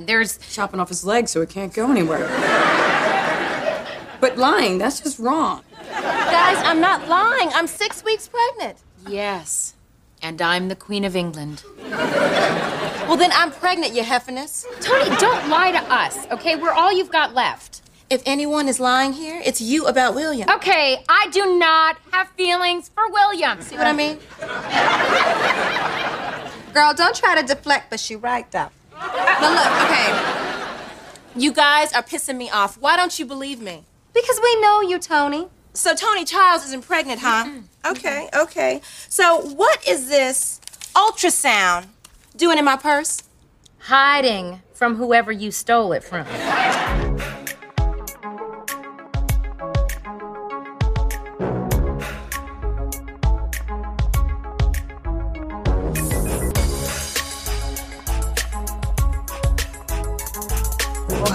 There's chopping off his leg so it can't go anywhere. but lying, that's just wrong. Guys, I'm not lying. I'm six weeks pregnant. yes, and I'm the Queen of England. Well, then I'm pregnant, you heffiness. Toni, don't lie to us, okay? We're all you've got left. If anyone is lying here, it's you about William. Okay, I do not have feelings for William. See what I mean? Girl, don't try to deflect, but she right though. Now look, okay. You guys are pissing me off. Why don't you believe me? Because we know you, Toni. So Toni Childs isn't pregnant, huh? Okay, okay. So what is this ultrasound doing in my purse? Hiding from whoever you stole it from.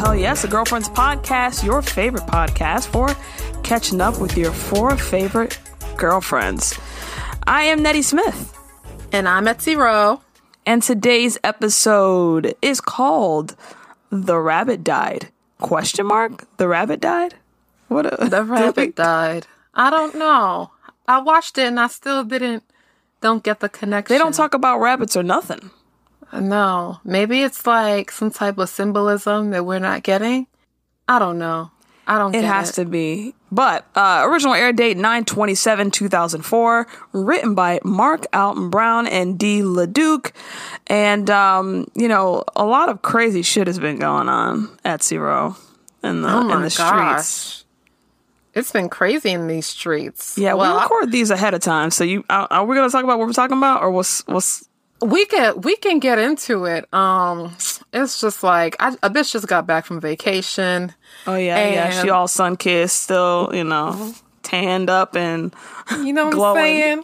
Hell yes, the Girlfriends Podcast, your favorite podcast for catching up with your four favorite girlfriends. I am Nettie Smith, And I'm Etsy Rowe. and today's episode is called "The Rabbit Died?" Question mark? The rabbit died? What? A, The did we- rabbit died. I don't know. I watched it and I still didn't don't get the connection. They don't talk about rabbits or nothing. No. Maybe it's like some type of symbolism that we're not getting. I don't know. I don't It has it. to be. But uh, original air date 927 2004. Written by Mark Alton Brown and Dee LaDuke. And, um, you know, a lot of crazy shit has been going on at Zero in the, Oh my in the gosh. streets. It's been crazy in these streets. Yeah, well, we record these ahead of time. So you are, are we going to talk about what we're talking about? Or what's, what's, we can we can get into it. Um, it's just like I, a bitch just got back from vacation. oh, yeah, yeah. She all sun kissed, still, you know, tanned up and You know what Glowing. I'm saying?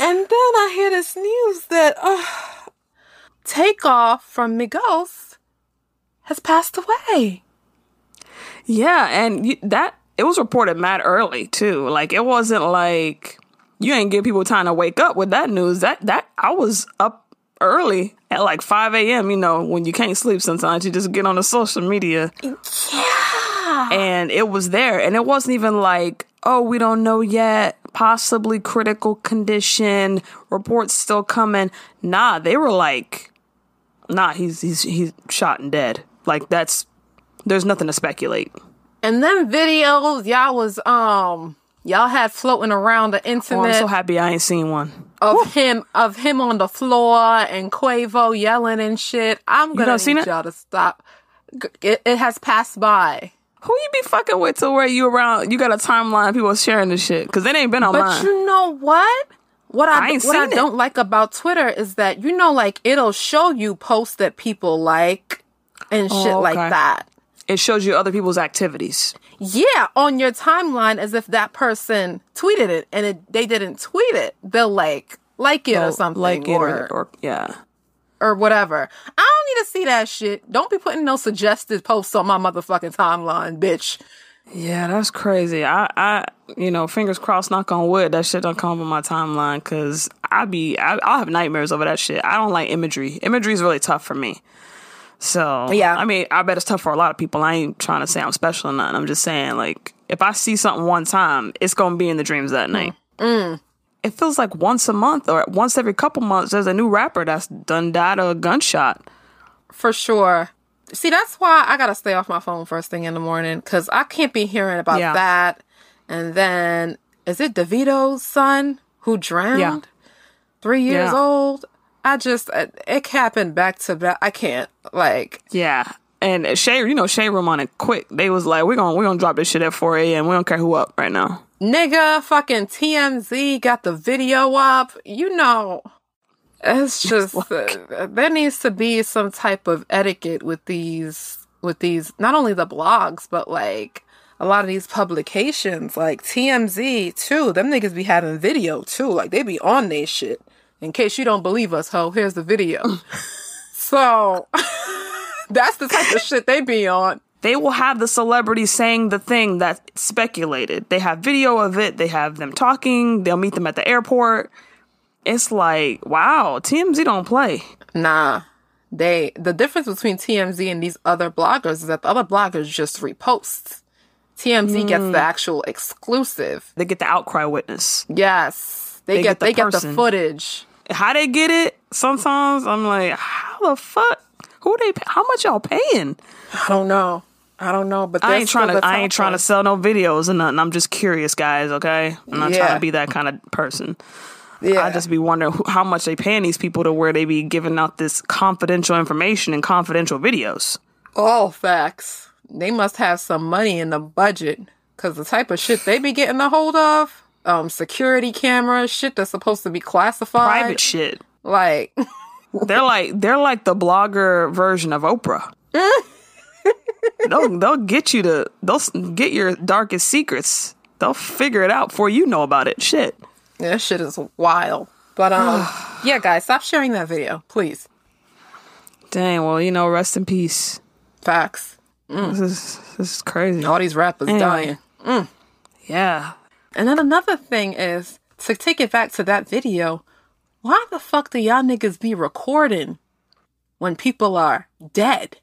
and then I hear this news that uh, Takeoff from Migos has passed away. Yeah, and that it was reported mad early too. Like it wasn't like you ain't give people time to wake up with that news. That that I was up early at like five a.m. You know when you can't sleep sometimes you just get on the social media. Yeah, and it was there, and it wasn't even like oh we don't know yet, possibly critical condition. Reports still coming. Nah, they were like, nah, he's he's he's shot and dead. Like that's there's nothing to speculate. And then videos y'all was um y'all had floating around the Oh, I'm so happy I ain't seen one. of him of him on the floor and Quavo yelling and shit. I'm gonna need it? y'all to stop. It, it has passed by. Who you be fucking with to where you around? You got a timeline of people sharing this shit because it ain't been on But you know what? What I, I what I it. don't like about Twitter is that you know, like it'll show you posts that people like and shit Oh, like that. It shows you other people's activities. Yeah, on your timeline, as if that person tweeted it, and it, they didn't tweet it. They'll like like it or Oh, something, like it or, or, or yeah. or whatever. I don't need to see that shit. Don't be putting no suggested posts on my motherfucking timeline, bitch. Yeah, that's crazy. I, I, you know, fingers crossed, knock on wood, that shit don't come on my timeline because I be, I, I'll have nightmares over that shit. I don't like imagery. Imagery is really tough for me. So Yeah. I mean, I bet it's tough for a lot of people. I ain't trying to say I'm special or nothing. I'm just saying, like, if I see something one time, it's gonna be in the dreams that night. Mm. It feels like once a month or once every couple months, there's a new rapper that's done died of a gunshot. For sure. See, that's why I gotta stay off my phone first thing in the morning because I can't be hearing about Yeah. that. And then, is it DeVito's son who drowned? Yeah. Three years Yeah. old. I just it, it happened back to back. I can't like. Yeah. And Shay, you know, Shade Room on it quick. They was like, we're gonna we're gonna drop this shit at 4 a.m. We don't care who up right now. Nigga, fucking TMZ got the video up. You know, it's just uh, there needs to be some type of etiquette with these, with these, not only the blogs, but like a lot of these publications, like TMZ too. Them niggas be having video too. Like they be on they shit. In case you don't believe us, ho, here's the video. so that's the type of shit they be on. They will have the celebrity saying the thing that's speculated. They have video of it. They have them talking. They'll meet them at the airport. It's like, wow, TMZ don't play. Nah. they the difference between TMZ and these other bloggers is that the other bloggers just repost. TMZ gets Mm. the actual exclusive. They get the outcry witness. Yes, they, They get, get the they get the footage. How they get it? Sometimes I'm like, how the fuck? Who they? pay- How much y'all paying? I don't know. I don't know, but I ain't trying to. I ain't trying to sell no videos and nothing. I'm just curious, guys. Okay, I'm not trying to be that kind of person. Yeah. I just be wondering who, how much they paying these people to where they be giving out this confidential information and confidential videos. all facts. They must have some money in the budget because the type of shit they be getting a hold of, um, security cameras, shit that's supposed to be classified, Private shit. like. They're like they're like the blogger version of Oprah. they'll they'll get you to they'll get your darkest secrets. They'll figure it out before you know about it. Shit. Yeah, that shit is wild. But um, yeah, guys, stop sharing that video, please. Dang. Well, you know, rest in peace. Facts. This is this is crazy. All these rappers Anyway. dying. Yeah. And then another thing is to take it back to that video. Why the fuck do y'all niggas be recording when people are dead?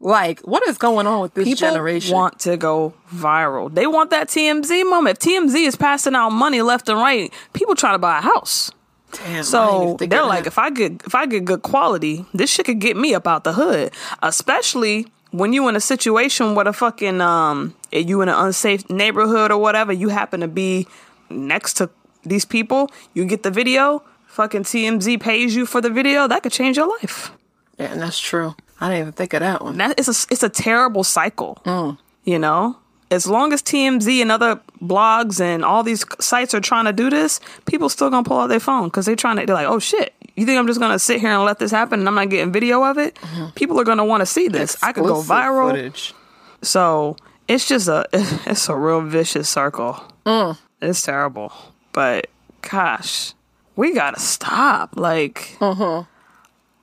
Like, what is going on with this People generation? want to go viral. They want that TMZ moment. If TMZ is passing out money left and right, people trying to buy a house. Damn, So they're like, if I get if I get good quality, this shit could get me up out the hood. Especially when you in a situation where the fucking um you in an unsafe neighborhood or whatever, you happen to be next to these people, you get the video, fucking TMZ pays you for the video, that could change your life. yeah, and that's true. I didn't even think of that one. That it's a it's a terrible cycle. Mm. You know, as long as TMZ and other blogs and all these sites are trying to do this, people still gonna pull out their phone because they're trying to. They're like, oh shit, you think I'm just gonna sit here and let this happen and I'm not getting video of it? People are gonna want to see this. I could go Mm-hmm. Viral. Footage. So it's just a it's a real vicious circle. Mm. It's terrible, but gosh, we gotta stop. Like.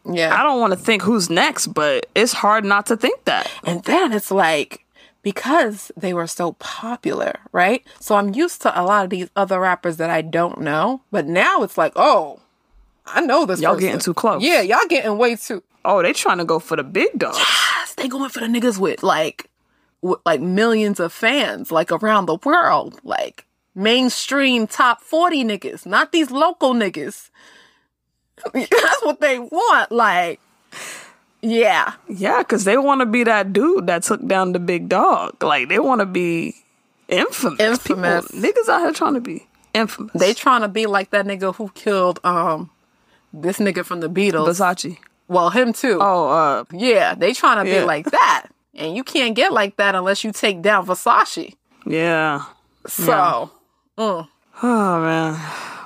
Yeah. I don't want to think who's next, but it's hard not to think that. And then it's like, because they were so popular, right? So I'm used to a lot of these other rappers that I don't know. But now it's like, oh, I know this Y'all person. getting too close. Yeah, y'all getting way too. Oh, they trying to go for the big dogs. Yes, they going for the niggas with like, with like millions of fans, like around the world, like mainstream top 40 niggas, not these local niggas. That's what they want. Like, yeah. Yeah, because they want to be that dude that took down the big dog. Like they want to be infamous. Infamous. People, niggas out here trying to be infamous. They trying to be like that nigga who killed um this nigga from the Beatles. Versace. Well, him too. Oh, uh, Yeah, they trying to Yeah. be like that. And you can't get like that unless you take down Versace. yeah. So, Oh man,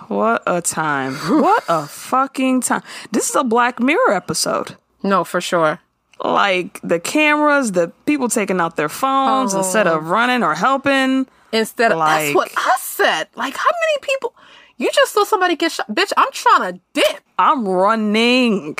what a time! what a fucking time! This is a Black Mirror episode. no, for sure. Like the cameras, the people taking out their phones Oh. instead of running or helping. Instead of Like- that's what I said. Like, how many people? You just saw somebody get shot, bitch. I'm trying to dip. I'm running.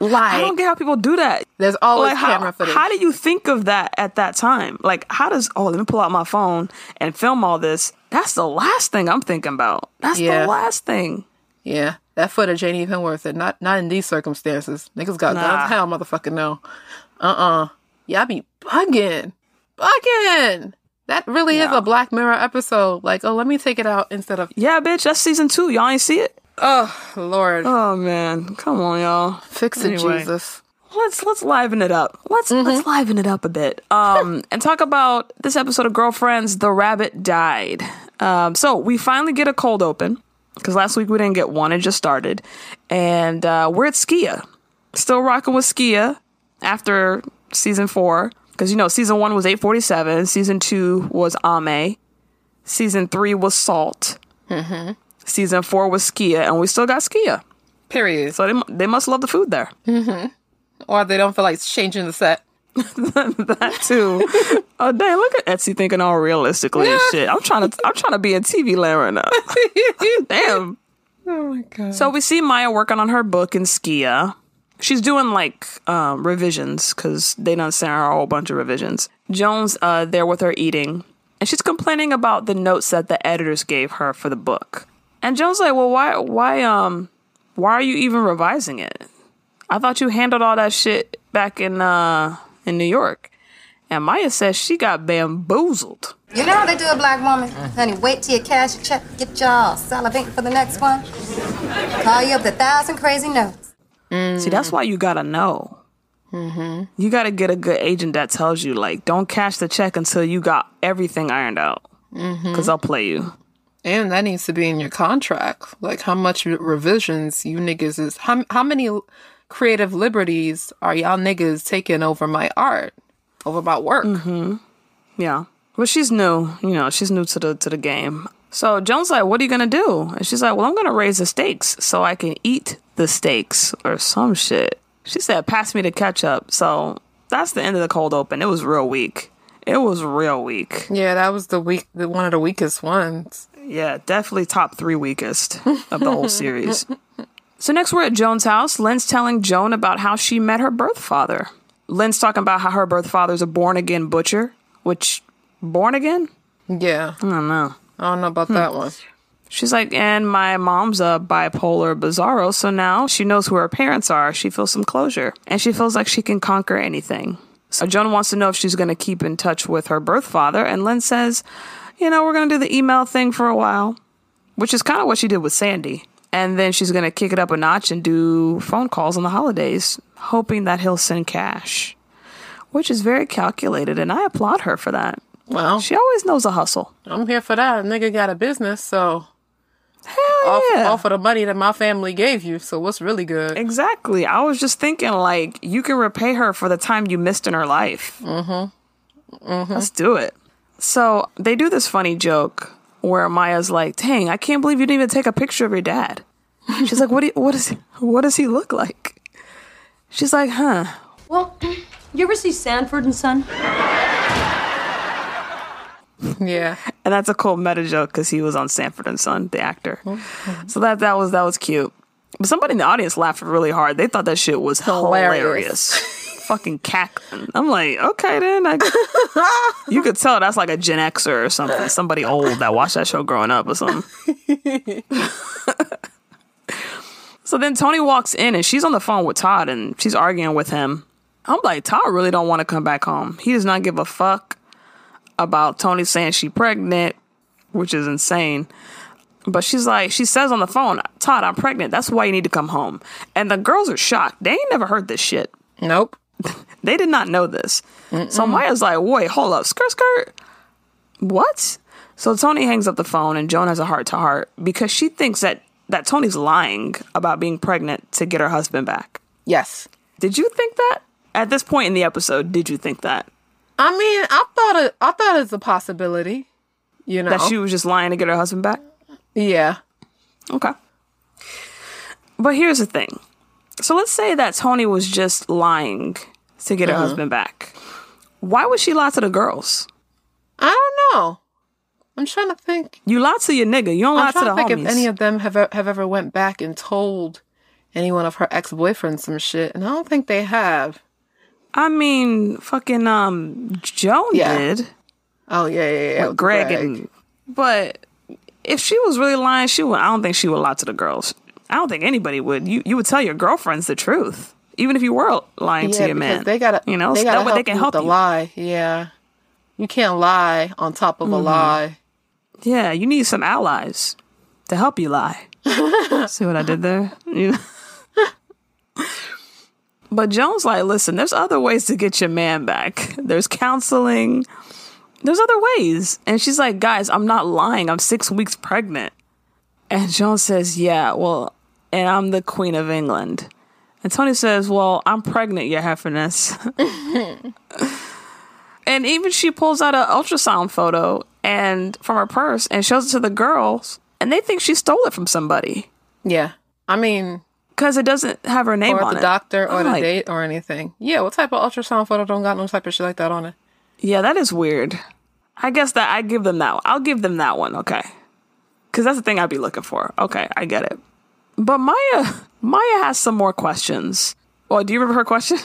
Like, I don't get how people do that. there's always like how, camera footage. how do you think of that at that time? Like how does oh let me pull out my phone and film all this? That's the last thing I'm thinking about. That's Yeah. the last thing. yeah, that footage ain't even worth it. Not not in these circumstances. Niggas got Nah. guns. Hell, motherfucking no. Uh uh Y'all be bugging, bugging. That really is a Black Mirror episode. Like, oh, let me take it out instead of Yeah, bitch, that's season two. Y'all ain't see it? oh Lord, Oh man, come on, y'all. fix it, anyway. Jesus. Let's let's liven it up. Let's Mm-hmm. let's liven it up a bit. Um, and talk about this episode of Girlfriends. The rabbit died. Um, so we finally get a cold open because last week we didn't get one. It just started, and uh, we're at Skia. Still rocking with Skia after season four because you know season one was eight forty seven. Season two was Ame. Season three was Salt. Mm-hmm. Season four was Skia, and we still got Skia. Period. So they they must love the food there. Or they don't feel like changing the set. that too. oh dang! Look at Etsy thinking all realistically and shit. I'm trying to I'm trying to be in TV land right now. damn. Oh my god. So we see Maya working on her book in Skia. She's doing like um, revisions because they done sent her a whole bunch of revisions. Joan's uh, there with her eating, and she's complaining about the notes that the editors gave her for the book. And Joan's like, well, why why um why are you even revising it? I thought you handled all that shit back in uh in New York. And Maya says she got bamboozled. You know how they do a black woman? Honey, wait till you cash your check, get y'all salivating for the next one. Call you up a thousand crazy notes. See, that's mm. why you gotta know. Mm-hmm. You gotta get a good agent that tells you, like, don't cash the check until you got everything ironed out. Mm-hmm. Because I'll play you. And that needs to be in your contract. Like how much revisions you niggas is how how many creative liberties are y'all niggas taking over my art, over my work? Mm-hmm. Yeah. Well, she's new. You know, she's new to the to the game. So Joan's like, "What are you gonna do?" And she's like, "Well, I'm gonna raise the stakes so I can eat the steaks or some shit." She said, "Pass me the ketchup." So that's the end of the cold open. It was real weak. It was real weak. Yeah, that was the weak, the, one of the weakest ones. Yeah, definitely top three weakest of the whole series. So next we're at Joan's house. Lynn's telling Joan about how she met her birth father. Lynn's talking about how her birth father's a born again butcher, which born again? Yeah, I don't know. I don't know about that hmm. one. She's like, and my mom's a bipolar bizarro, so now she knows who her parents are. She feels some closure, and she feels like she can conquer anything. So Joan wants to know if she's going to keep in touch with her birth father, and Lynn says, you know, we're going to do the email thing for a while, which is kind of what she did with Sandy. And then she's going to kick it up a notch and do phone calls on the holidays, hoping that he'll send cash, which is very calculated, and I applaud her for that. Well, She always knows a hustle. I'm here for that. A nigga got a business, so Hell off, yeah. off of the money that my family gave you. So what's really good? Exactly. I was just thinking, like, you can repay her for the time you missed in her life. Mm-hmm. Let's do it. So they do this funny joke where Maya's like, "Dang, I can't believe you didn't even take a picture of your dad." She's like, "What? Do you, what does? What does he look like?" She's like, "Huh." Well, you ever see Sanford and Son? Yeah, And that's a cool meta joke because he was on Sanford and Son, the actor. Oh, so that that was that was cute. But somebody in the audience laughed really hard. They thought that shit was hilarious. Hilarious. Fucking cackling. I'm like, okay then. I, you could tell that's like a Gen Xer or something. Somebody old that watched that show growing up or something. so then Toni walks in and she's on the phone with Todd and she's arguing with him. I'm like, Todd really don't want to come back home. He does not give a fuck about Toni saying she pregnant, which is insane. But she's like, she says on the phone, Todd, I'm pregnant. That's why you need to come home. And the girls are shocked. They ain't never heard this shit. nope. They did not know this. So Maya's like, wait, hold up, skirt, skirt. What? So Toni hangs up the phone and Joan has a heart to heart because she thinks that, that Toni's lying about being pregnant to get her husband back. Yes. Did you think that? At this point in the episode, did you think that? I mean, I thought it. I thought it's a possibility. You know. That she was just lying to get her husband back? yeah. Okay. But here's the thing. So let's say that Toni was just lying to get her mm-hmm. husband back. Why would she lie to the girls? I don't know. I'm trying to think. You lie to your nigga. You don't lie I'm to trying the to think homies. if any of them have have ever went back and told anyone of her ex boyfriend some shit, and I don't think they have. I mean, fucking um, Joan Yeah. did. Oh yeah, yeah, yeah. with Greg, and but if she was really lying, she would. I don't think she would lie to the girls. I don't think anybody would. You you would tell your girlfriends the truth, even if you were lying yeah, to your man. they gotta, you know, they so gotta that way they can you help the you. lie. Yeah, you can't lie on top of a Mm-hmm. lie. Yeah, you need some allies to help you lie. See what I did there? You- but Joan's like, listen, there's other ways to get your man back. There's counseling. There's other ways. And she's like, guys, I'm not lying. I'm six weeks pregnant. And Joan says, yeah, well, and I'm the Queen of England. And Toni says, well, I'm pregnant, your heifernness. And even she pulls out an ultrasound photo and from her purse and shows it to the girls, and they think she stole it from somebody Yeah, I mean, because it doesn't have her name or on the it. doctor, or I'm the like, date, or anything. Yeah, what type of ultrasound photo don't got no type of shit like that on it? Yeah, that is weird. I guess that I give them that. One. I'll give them that one. Okay, because that's the thing I'd be looking for. Okay, I get it. But Maya, Maya has some more questions. Well, do you remember her question?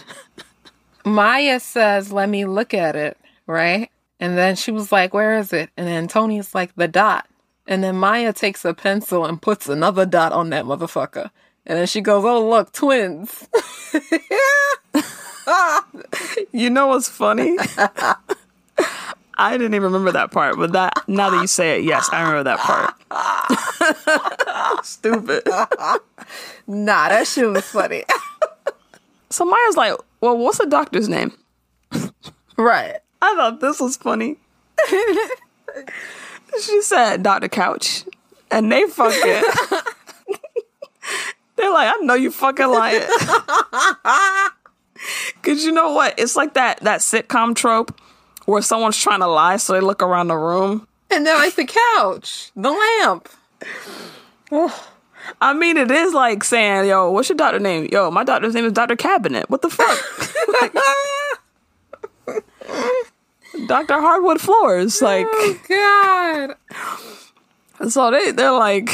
Maya says, "Let me look at it." Right, and then she was like, "Where is it?" And then Toni's like, "The dot." And then Maya takes a pencil and puts another dot on that motherfucker. And then she goes, "Oh look, twins." You know what's funny? I didn't even remember that part, but that now that you say it, yes, I remember that part. Stupid. nah, that shit was funny. So Maya's like, "Well, what's the doctor's name?" right. I thought this was funny. she said Dr. Couch. And they fucking They're like, I know you fucking lying. Cause you know what? It's like that that sitcom trope where someone's trying to lie, so they look around the room. And they're like the couch, the lamp. I mean, it is like saying, "Yo, what's your doctor name?" Yo, my doctor's name is Doctor Cabinet. What the fuck? Doctor Hardwood Floors. Oh, like, God. so they they're like,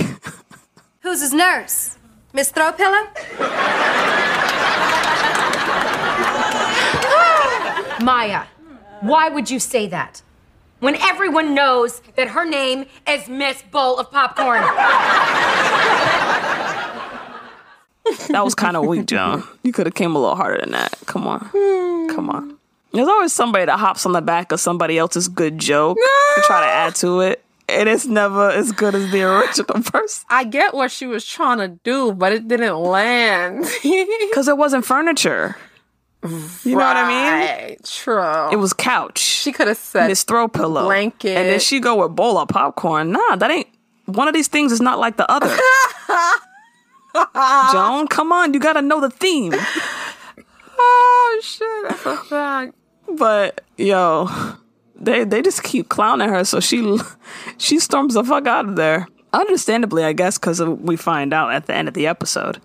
Who's his nurse? Miss Throwpillow? Maya, why would you say that? When everyone knows that her name is Miss Bowl of Popcorn. that was kind of weak, Joan. You could have came a little harder than that. Come on, come on. There's always somebody that hops on the back of somebody else's good joke to try to add to it, and it's never as good as the original person I get what she was trying to do, but it didn't land. because it wasn't furniture. You know what I mean? True. It was couch. she could have said Miss Throw Pillow blanket. and then she go with bowl of popcorn. Nah, that ain't one of these things is not like the other. Joan, come on, you gotta know the theme. Oh shit, that's a fact. But yo, they they just keep clowning her, so she she storms the fuck out of there. Understandably, I guess, because we find out at the end of the episode.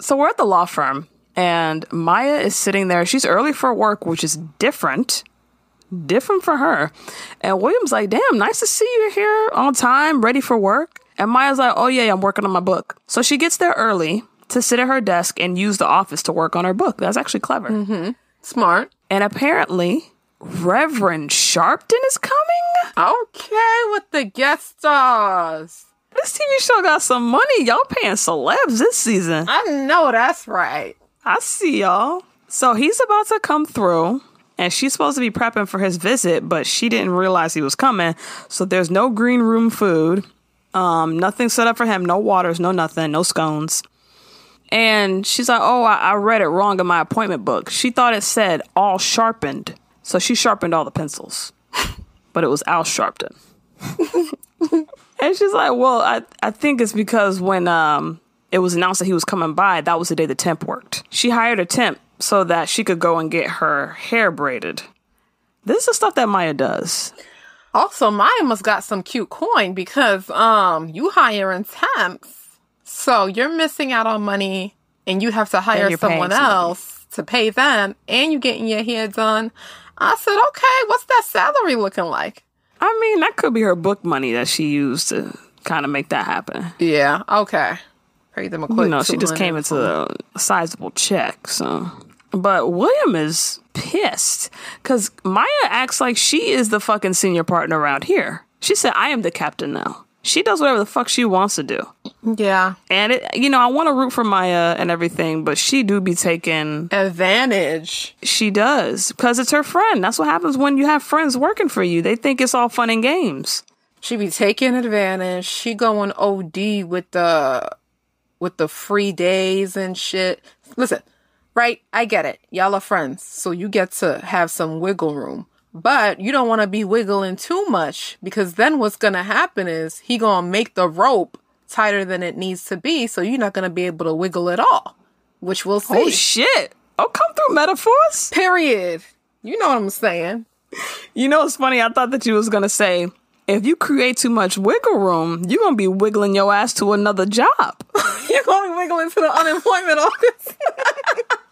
So we're at the law firm, and Maya is sitting there. She's early for work, which is different, different for her. And William's like, "Damn, nice to see you here on time, ready for work." And Maya's like, "Oh yeah, I'm working on my book." So she gets there early to sit at her desk and use the office to work on her book. That's actually clever. Mm-hmm. Smart. And apparently, Reverend Sharpton is coming? Okay, with the guest stars. This TV show got some money. Y'all paying celebs this season. I know that's right. I see y'all. So he's about to come through, and she's supposed to be prepping for his visit, but she didn't realize he was coming. So there's no green room food, um, nothing set up for him, no waters, no nothing, no scones. And she's like, Oh, I, I read it wrong in my appointment book. She thought it said all sharpened. So she sharpened all the pencils, but it was Al Sharpton. and she's like, Well, I, I think it's because when um, it was announced that he was coming by, that was the day the temp worked. She hired a temp so that she could go and get her hair braided. This is the stuff that Maya does. Also, Maya must got some cute coin because um you hiring temps, so you're missing out on money, and you have to hire someone somebody. else to pay them, and you're getting your hair done. I said, okay, what's that salary looking like? I mean, that could be her book money that she used to kind of make that happen. Yeah, okay. Pay them a quick. you know, she just came into a sizable check. So, but William is pissed because Maya acts like she is the fucking senior partner around here. She said, "I am the captain now." She does whatever the fuck she wants to do, Yeah, and it, you know, I want to root for Maya and everything, but she do be taking. advantage. She does because it's her friend. That's what happens when you have friends working for you. They think it's all fun and games. She be taking advantage. She going OD with the with the free days and shit. Listen, right? I get it. Y'all are friends, so you get to have some wiggle room. But you don't want to be wiggling too much because then what's gonna happen is he gonna make the rope tighter than it needs to be, so you're not gonna be able to wiggle at all. Which we'll oh, see. Oh shit! Oh, come through metaphors. Period. You know what I'm saying. You know, it's funny. I thought that you was gonna say, if you create too much wiggle room, you're gonna be wiggling your ass to another job. You're going to wiggle into the unemployment office.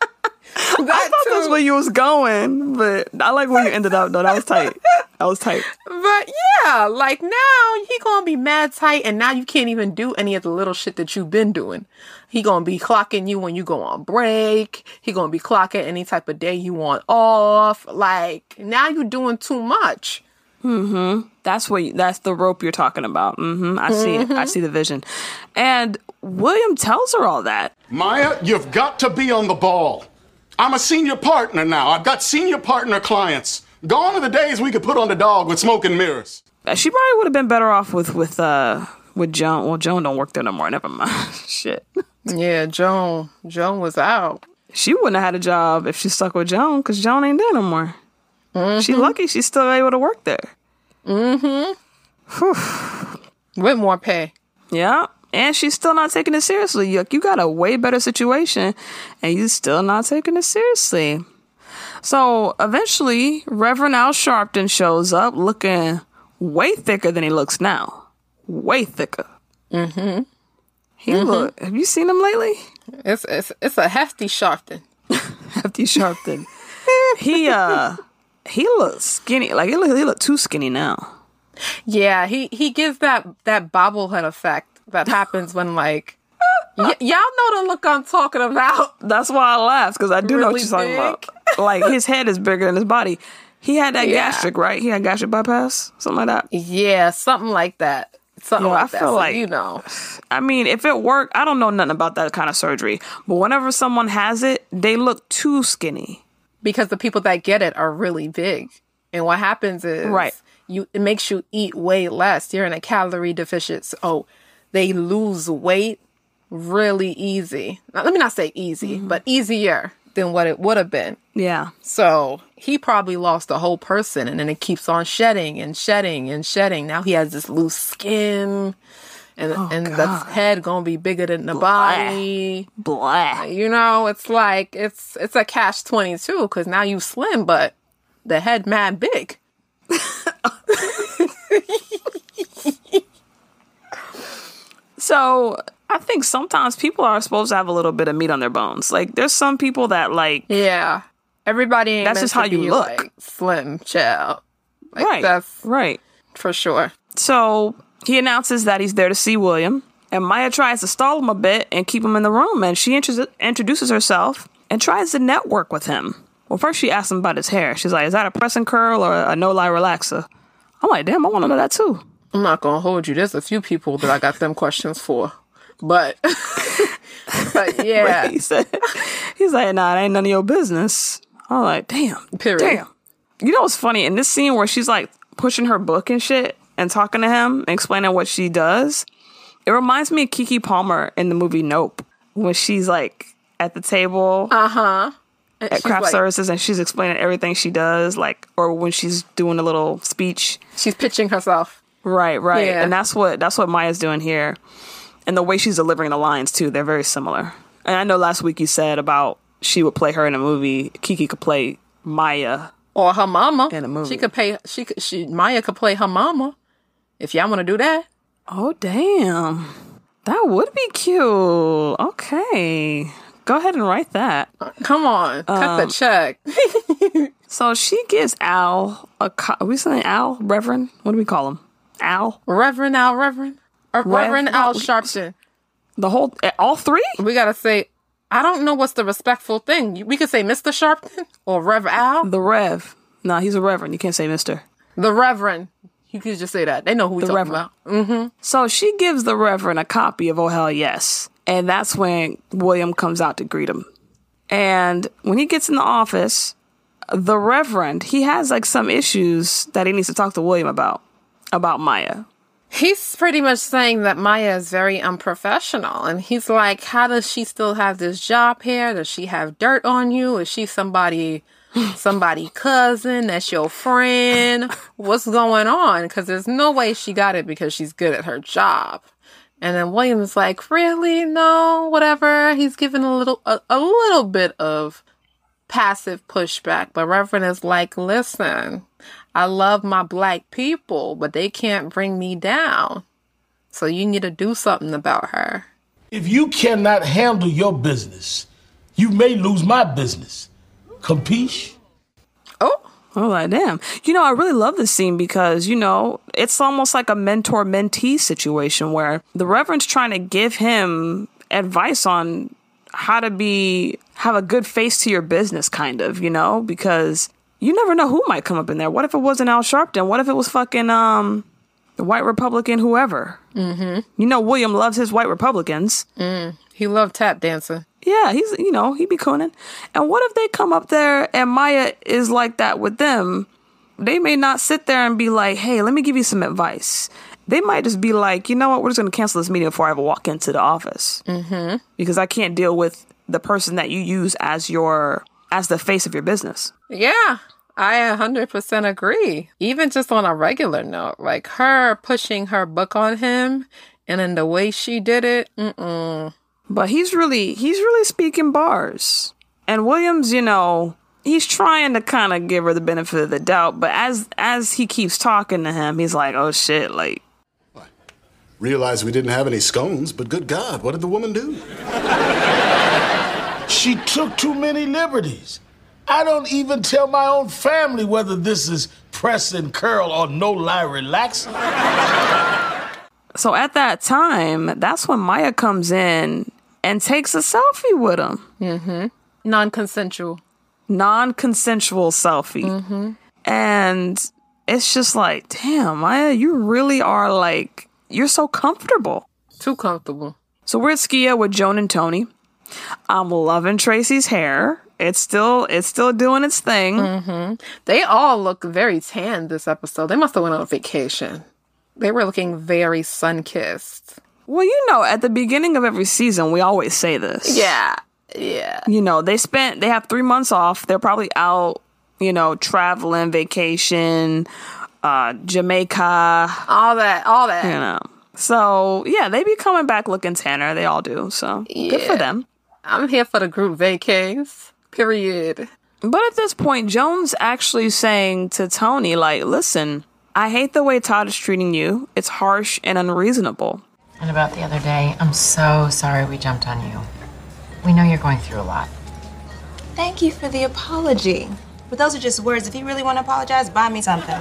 I thought that's where you was going, but I like where you ended up though. That was tight. That was tight. But yeah, like now he gonna be mad tight, and now you can't even do any of the little shit that you've been doing. He gonna be clocking you when you go on break. He gonna be clocking any type of day you want off. Like now you doing too much. Hmm. That's what you, that's the rope you're talking about. hmm I see it. I see the vision. And William tells her all that. Maya, you've got to be on the ball. I'm a senior partner now. I've got senior partner clients. Gone are the days we could put on the dog with smoke and mirrors. Uh, She probably would have been better off with with uh with Joan. Well, Joan don't work there no more. Never mind. Shit. Yeah, Joan. Joan was out. She wouldn't have had a job if she stuck with Joan because Joan ain't there no more. She lucky she's still able to work there. Mm-hmm. With more pay. Yeah. And she's still not taking it seriously. You, you got a way better situation and you still not taking it seriously. So eventually, Reverend Al Sharpton shows up looking way thicker than he looks now. Way thicker. Mm-hmm. He look. Have you seen him lately? It's it's it's a hefty Sharpton. Hefty Sharpton. he uh, he looks skinny. Like he look, he look too skinny now. Yeah, he he gives that that bobblehead effect that happens when like y- y'all know the look I'm talking about. That's why I laugh because I do know what you're talking about. Like his head is bigger than his body. He had that Yeah. gastric, right? He had gastric bypass, something like that. Yeah, something like that. Something Yeah, I like that. feel So, like- you know. I mean, if it worked, I don't know nothing about that kind of surgery. But whenever someone has it, they look too skinny. because the people that get it are really big. And what happens is Right. you it makes you eat way less. You're in a calorie deficit. So oh, they lose weight really easy. Now, let me not say easy, Mm-hmm. but easier than what it would have been. Yeah. So he probably lost a whole person and then it keeps on shedding and shedding and shedding. Now he has this loose skin and and the head gonna be bigger than the body. Blah. You know, it's like it's it's a catch twenty two because now you slim, but the head mad big. So I think sometimes people are supposed to have a little bit of meat on their bones. Like there's some people that like Yeah, everybody. Ain't That's just how you look. like, slim child. Like, right, That's right. for sure. So he announces that he's there to see William, and Maya tries to stall him a bit and keep him in the room. And she intro- introduces herself and tries to network with him. Well, first she asks him about his hair. She's like, "Is that a pressing curl or a no lie relaxer?" I'm like, "Damn, I want to know that too." I'm not gonna hold you. There's a few people that I got them questions for, but but yeah, He said, "He's like, nah, it ain't none of your business." I'm like, "Damn, Period. damn." You know what's funny in this scene where she's like pushing her book and shit and talking to him and explaining what she does? It reminds me of Keke Palmer in the movie Nope when she's like at the table uh huh. at craft services and she's explaining everything she does, like or when she's doing a little speech. she's pitching herself. Right, right. Yeah. And that's what that's what Maya's doing here. And the way she's delivering the lines too, they're very similar. And I know last week you said about she would play her in a movie, Keke could play Maya. or her mama. In a movie. She could play She could. She Maya could play her mama. If y'all want to do that, Oh damn. That would be cute. Okay. Go ahead and write that. come on, cut Um, the check. So she gives Al a co- are we saying Al? Reverend? What do we call him? Al? Reverend Al, Reverend, or Reverend Rev- Al no, Sharpton. The whole eh, all three? We gotta say. I don't know what's the respectful thing. We could say Mr. Sharpton or Rev Al, The Rev. No, he's a Reverend. You can't say Mister. the Reverend. You could just say that. They know who we The talking Reverend. about. So she gives the Reverend a copy of Oh Hell Yes. And that's when William comes out to greet him. And when he gets in the office, the Reverend, he has like some issues that he needs to talk to William about, about Maya. He's pretty much saying that Maya is very unprofessional. And he's like, How does she still have this job here? Does she have dirt on you? Is she somebody, somebody cousin? That's your friend? What's going on? Because there's no way she got it because she's good at her job. And then William's like, Really? No, whatever. He's giving a little, a, a little bit of passive pushback. But Reverend is like, Listen, I love my black people, but they can't bring me down. So you need to do something about her. If you cannot handle your business, you may lose my business. Capiche? Oh, Oh, like, damn. You know, I really love this scene because, you know, it's almost like a mentor mentee situation where the Reverend's trying to give him advice on how to be, have a good face to your business, kind of, you know, because you never know who might come up in there. What if it wasn't Al Sharpton? What if it was fucking um the white Republican whoever? Mm-hmm. You know William loves his white Republicans. He loved tap dancing. Yeah, he's you know he'd be cooning. And what if they come up there and Maya is like that with them? They may not sit there and be like, "Hey, let me give you some advice." They might just be like, "You know what? We're just going to cancel this meeting before I ever walk into the office mm-hmm. because I can't deal with the person that you use as your as the face of your business." Yeah, I 100% agree. Even just on a regular note, like her pushing her book on him and in the way she did it, mm-mm. But he's really he's really speaking bars. And Williams, you know, he's trying to kind of give her the benefit of the doubt, but as as he keeps talking to him, he's like, "Oh shit, like Realized we didn't have any scones, but good God, what did the woman do? She took too many liberties. I don't even tell my own family whether this is press and curl or no lie relaxing. So at that time, that's when Maya comes in and takes a selfie with him. Mm-hmm. non consensual. Non-consensual selfie. Mm-hmm. And it's just like, damn, Maya, you really are like you're so comfortable. Too comfortable. So we're at Skia with Joan and Toni. I'm loving Tracee's hair. It's still it's still doing its thing. They all look very tan this episode. They must have went on vacation. They were looking very sun kissed. Well, you know, at the beginning of every season, we always say this. Yeah. Yeah. You know, they spent they have three months off. They're probably out, you know, traveling, vacation, uh, Jamaica, All that. All that. you know. So yeah, they be coming back looking tanner. They all do. So good for them. I'm here for the group vacays. Period. But at this point, Joan's actually saying to Toni, like, listen, I hate the way Todd is treating you. It's harsh and unreasonable. And about the other day, I'm so sorry we jumped on you. We know you're going through a lot. Thank you for the apology. But those are just words. If you really want to apologize, buy me something.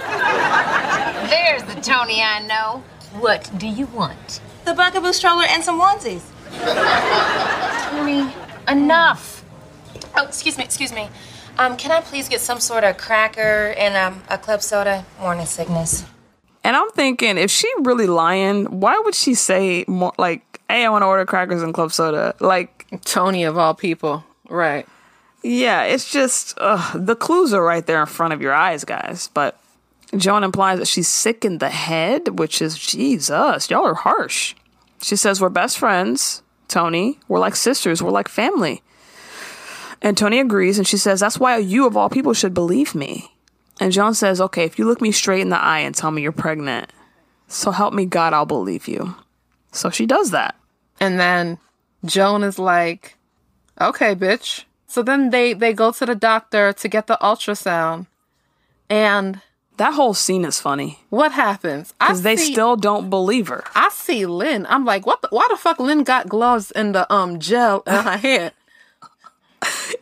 There's the Toni I know. What do you want? The Bugaboo stroller and some onesies. Toni, enough. Oh, excuse me, excuse me. Um, can I please get some sort of cracker and um, a club soda? Morning sickness. And I'm thinking, if she really lying, why would she say more like, hey, I want to order crackers and club soda? Like, Toni of all people. Right. yeah, it's just, ugh, the clues are right there in front of your eyes, guys. But Joan implies that she's sick in the head, which is, Jesus, y'all are harsh. She says, we're best friends, Toni. We're like sisters. We're like family. And Toni agrees, and she says, That's why you, of all people, should believe me. And Joan says, Okay, if you look me straight in the eye and tell me you're pregnant, so help me God, I'll believe you. So she does that. And then Joan is like, okay, bitch. So then they, they go to the doctor to get the ultrasound. And That whole scene is funny what happens? Because they see- still don't believe her. I see Lynn. I'm like, what the, why the fuck Lynn got gloves and the um gel in her head?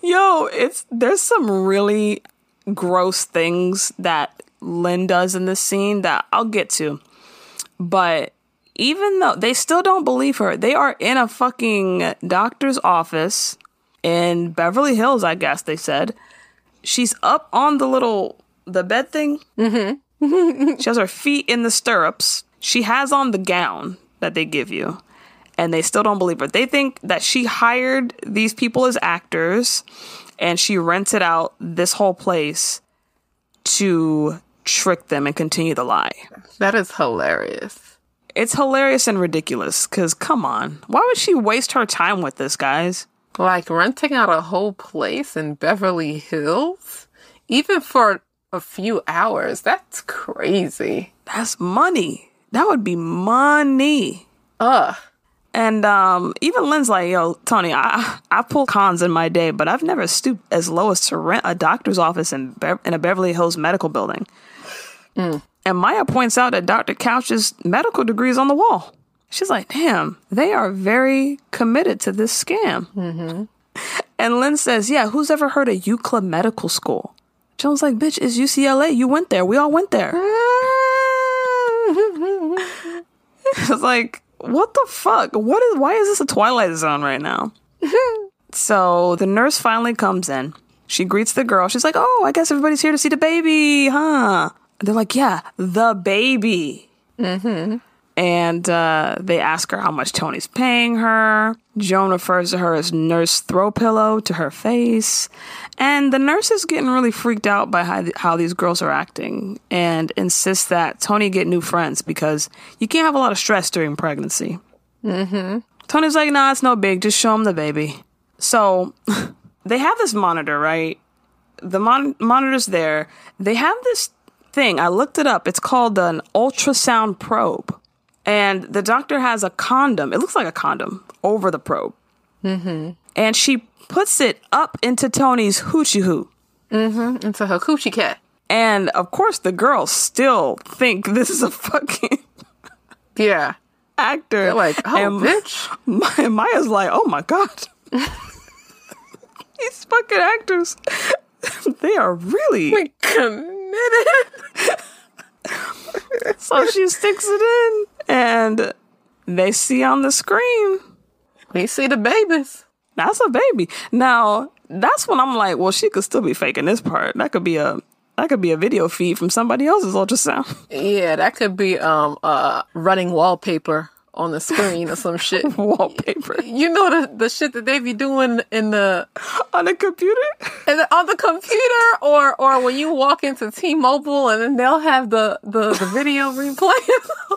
Yo, it's there's some really gross things that Lynn does in this scene that I'll get to. But even though they still don't believe her, they are in a fucking doctor's office in Beverly Hills, I guess they said. She's up on the little the bed thing. Mm-hmm. she has her feet in the stirrups. She has on the gown that they give you. And they still don't believe her. They think that she hired these people as actors and she rented out this whole place to trick them and continue the lie. That is hilarious. It's hilarious and ridiculous because, come on, why would she waste her time with this, guys? Like renting out a whole place in Beverly Hills, even for a few hours. That's crazy. That's money. That would be money. Ugh. And um, even Lynn's like, yo, Toni, I I pull cons in my day, but I've never stooped as low as to rent a doctor's office in Be- in a Beverly Hills medical building. And Maya points out that Dr. Couch's medical degree is on the wall. She's like, damn, they are very committed to this scam. And Lynn says, yeah, who's ever heard of UCLA Medical School? Joan's like, bitch, it's UCLA. You went there. We all went there. It's like, what the fuck? What is why is this a Twilight Zone right now? so the nurse finally comes in. She greets the girl. She's like, "Oh, I guess everybody's here to see the baby, huh?" They're like, "Yeah, the baby." Mm-hmm. And uh, they ask her how much Toni's paying her. Joan refers to her as Nurse Throw Pillow to her face, and the nurse is getting really freaked out by how, how these girls are acting and insists that Tony get new friends because you can't have a lot of stress during pregnancy. Mm-hmm. Toni's like, "Nah, it's no big. Just show him the baby." So they have this monitor, right? The mon- monitor's there. They have this thing. I looked it up. It's called an ultrasound probe. And the doctor has a condom. It looks like a condom over the probe. Mm-hmm. And she puts it up into Toni's hoochie hoo. Mm-hmm. Into her coochie cat. And of course, the girls still think this is a fucking yeah actor. They're like, oh, and bitch. Maya, Maya's like, oh my god, these fucking actors, they are really committed. so she sticks it in, and they see on the screen. We see the babies. That's a baby. Now that's when I'm like, well, she could still be faking this part. That could be a that could be a video feed from somebody else's ultrasound. Yeah, that could be um uh running wallpaper on the screen or some shit. wallpaper. You know the the shit that they be doing in the on the computer, and on the computer, or or when you walk into T-Mobile and then they'll have the the, the video replay.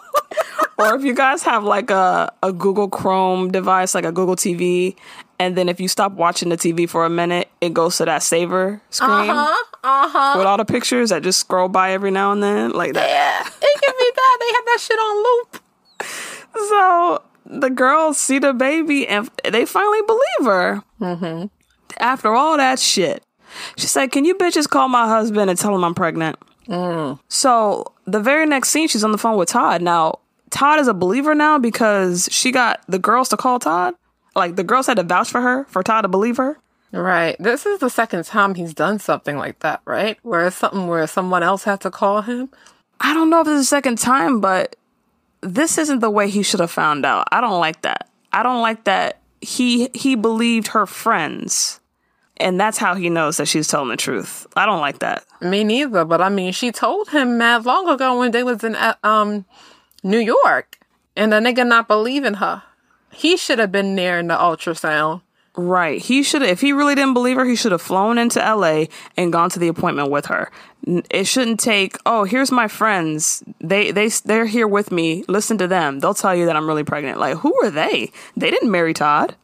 or if you guys have like a a Google Chrome device, like a Google TV, and then if you stop watching the TV for a minute, it goes to that saver screen Uh-huh. Uh-huh. with all the pictures that just scroll by every now and then, like that. Yeah, it can be that. They have that shit on loop. So the girls see the baby and they finally believe her. Mm-hmm. After all that shit, she said, "Can you bitches call my husband and tell him I'm pregnant?" Mm. So the very next scene, she's on the phone with Todd. Now Todd is a believer now because she got the girls to call Todd. Like the girls had to vouch for her for Todd to believe her. Right. This is the second time he's done something like that, right? Where it's something where someone else had to call him. I don't know if it's the second time, but this isn't the way he should have found out. I don't like that. I don't like that he he believed her friends. And that's how he knows that she's telling the truth. I don't like that. Me neither, but I mean, she told him mad long ago when they was in uh, um New York, and the nigga not believing her. He should have been there in the ultrasound. Right. He should if he really didn't believe her, he should have flown into LA and gone to the appointment with her. It shouldn't take, "Oh, here's my friends. They they they're here with me. Listen to them. They'll tell you that I'm really pregnant." Like, who are they? They didn't marry Todd.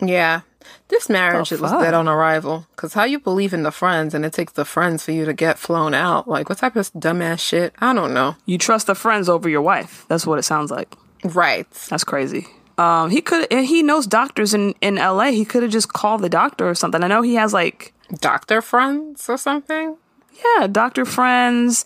Yeah. This marriage it was dead on arrival. Cause how you believe in the friends and it takes the friends for you to get flown out? Like what type of dumbass shit? I don't know. You trust the friends over your wife. That's what it sounds like. Right. That's crazy. Um, he could and he knows doctors in in LA. He could have just called the doctor or something. I know he has like doctor friends or something. Yeah, doctor friends.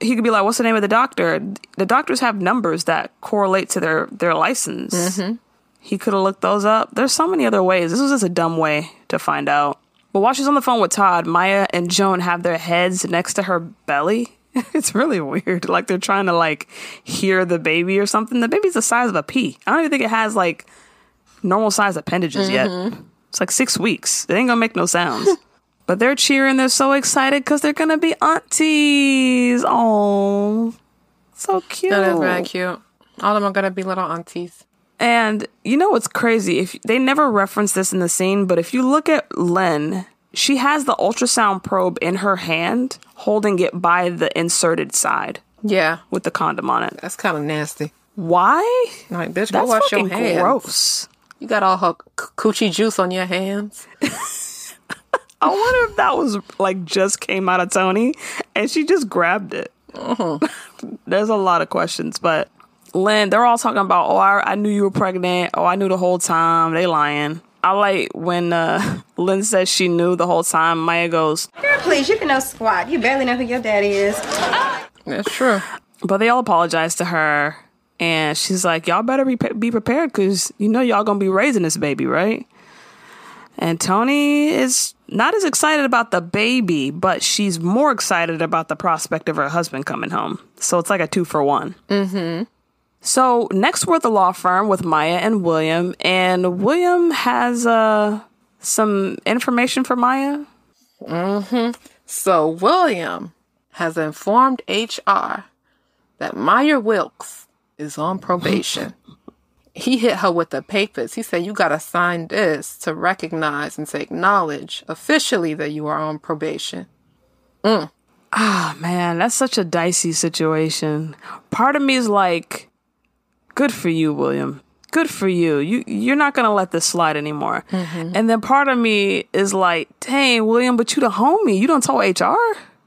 He could be like, "What's the name of the doctor?" The doctors have numbers that correlate to their their license. Mhm. He could have looked those up. There's so many other ways. This was just a dumb way to find out. But while she's on the phone with Todd, Maya and Joan have their heads next to her belly. It's really weird. Like they're trying to like hear the baby or something. The baby's the size of a pea. I don't even think it has like normal size appendages yet. Mhm. It's like six weeks. It ain't gonna make no sounds. but they're cheering. They're so excited because they're gonna be aunties. Oh, so cute. That is very cute. All of them are gonna be little aunties. And you know what's crazy? If they never reference this in the scene, but if you look at Lynn, she has the ultrasound probe in her hand, holding it by the inserted side. Yeah, with the condom on it. That's kind of nasty. Why? Like, bitch, go wash your hands. gross. You got all her c- coochie juice on your hands. I wonder if that was like just came out of Toni and she just grabbed it. Mm-hmm. There's a lot of questions, but Lynn, they're all talking about, oh, I, I knew you were pregnant. Oh, I knew the whole time. They lying. I like when uh, Lynn says she knew the whole time. Maya goes, Girl, please, you can know squat. You barely know who your daddy is. That's true. But they all apologize to her, and she's like, "Y'all better be be prepared, cause you know y'all gonna be raising this baby, right?" And Toni is not as excited about the baby, but she's more excited about the prospect of her husband coming home. So it's like a two for one. Mm-hmm. So next we're at the law firm with Maya and William, and William has uh some information for Maya. So William has informed HR that Maya Wilkes is on probation. he hit her with the papers. He said, You got to sign this to recognize and to acknowledge officially that you are on probation. Ah man, that's such a dicey situation. Part of me is like, good for you, William. Good for you. You you're not gonna let this slide anymore. Mm-hmm. And then part of me is like, dang, William, but you the homie. You don't tell HR.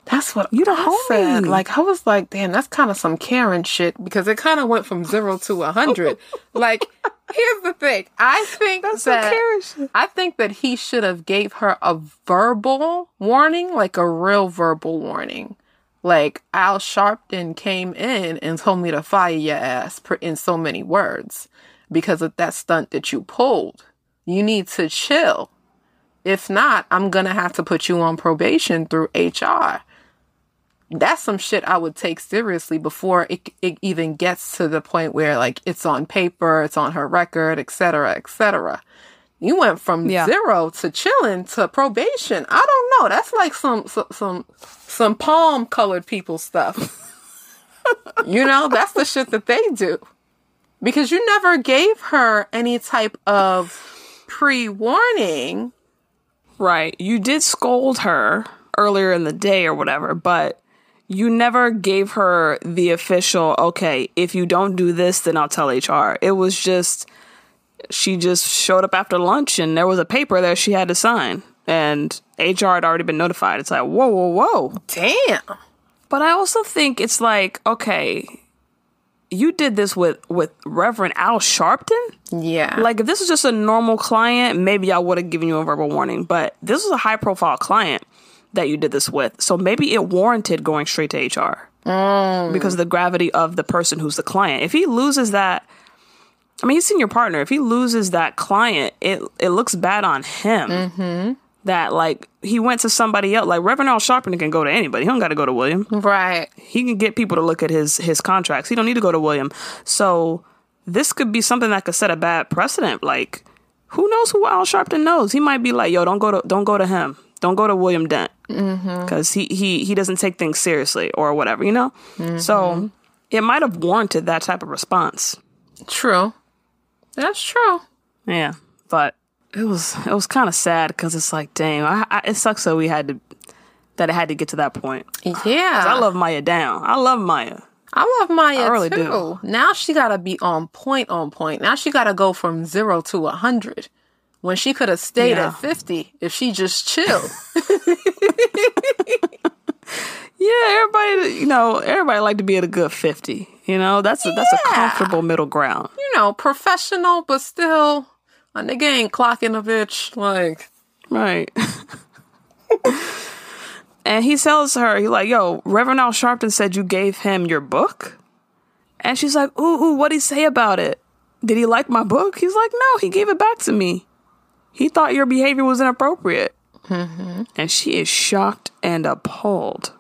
That's what You the I said. homie. Like I was like, damn, that's kind of some Karen shit because it kind of went from zero to a hundred. like, here's the thing. I think That's that. I think that he should have gave her a verbal warning, like a real verbal warning. Like Al Sharpton came in and told me to fire your ass in so many words because of that stunt that you pulled. You need to chill. If not, I'm gonna have to put you on probation through HR. That's some shit I would take seriously before it, it even gets to the point where like it's on paper, it's on her record, etc., etc. You went from Yeah. zero to chilling to probation. I don't know. That's like some some some, some palm colored people stuff. you know, that's the shit that they do. Because you never gave her any type of pre warning. Right. You did scold her earlier in the day or whatever, but you never gave her the official, okay, if you don't do this, then I'll tell HR. It was just, she just showed up after lunch and there was a paper that she had to sign. And HR had already been notified. It's like, whoa, whoa, whoa. Damn. But I also think it's like, okay, you did this with with Reverend Al Sharpton? Yeah. Like if this was just a normal client, maybe I would have given you a verbal warning. But this was a high profile client that you did this with, so maybe it warranted going straight to HR mm. because of the gravity of the person who's the client. If he loses that, I mean, he's senior partner. If he loses that client, it it looks bad on him. Mm-hmm. That like he went to somebody else. Like Reverend Al Sharpton can go to anybody. He don't got to go to William right. he can get people to look at his his contracts. He don't need to go to William. So this could be something that could set a bad precedent. Like, who knows who Al Sharpton knows? He might be like, "Yo, don't go to don't go to him. Don't go to William Dent mm-hmm. because he he he doesn't take things seriously or whatever." You know. So mm-hmm. it might have warranted that type of response. True. That's true. Yeah, but it was it was kind of sad because it's like, damn, I, I, it sucks that we had to that it had to get to that point. Yeah. I love Maya down. I love Maya. I love Maya I really too. do. Now she gotta be on point, on point. Now she gotta go from zero to a hundred. When she could have stayed Yeah. at fifty if she just chilled. Yeah, everybody, you know, everybody like to be at a good fifty. You know, that's a, that's a comfortable middle ground. you know, professional, but still a nigga ain't clocking a bitch. Like Right. and he tells her, he like, yo, Reverend Al Sharpton said you gave him your book? And she's like, ooh, ooh, what'd he say about it? Did he like my book? He's like, no, he gave it back to me. He thought your behavior was inappropriate. Mm-hmm. And she is shocked and appalled.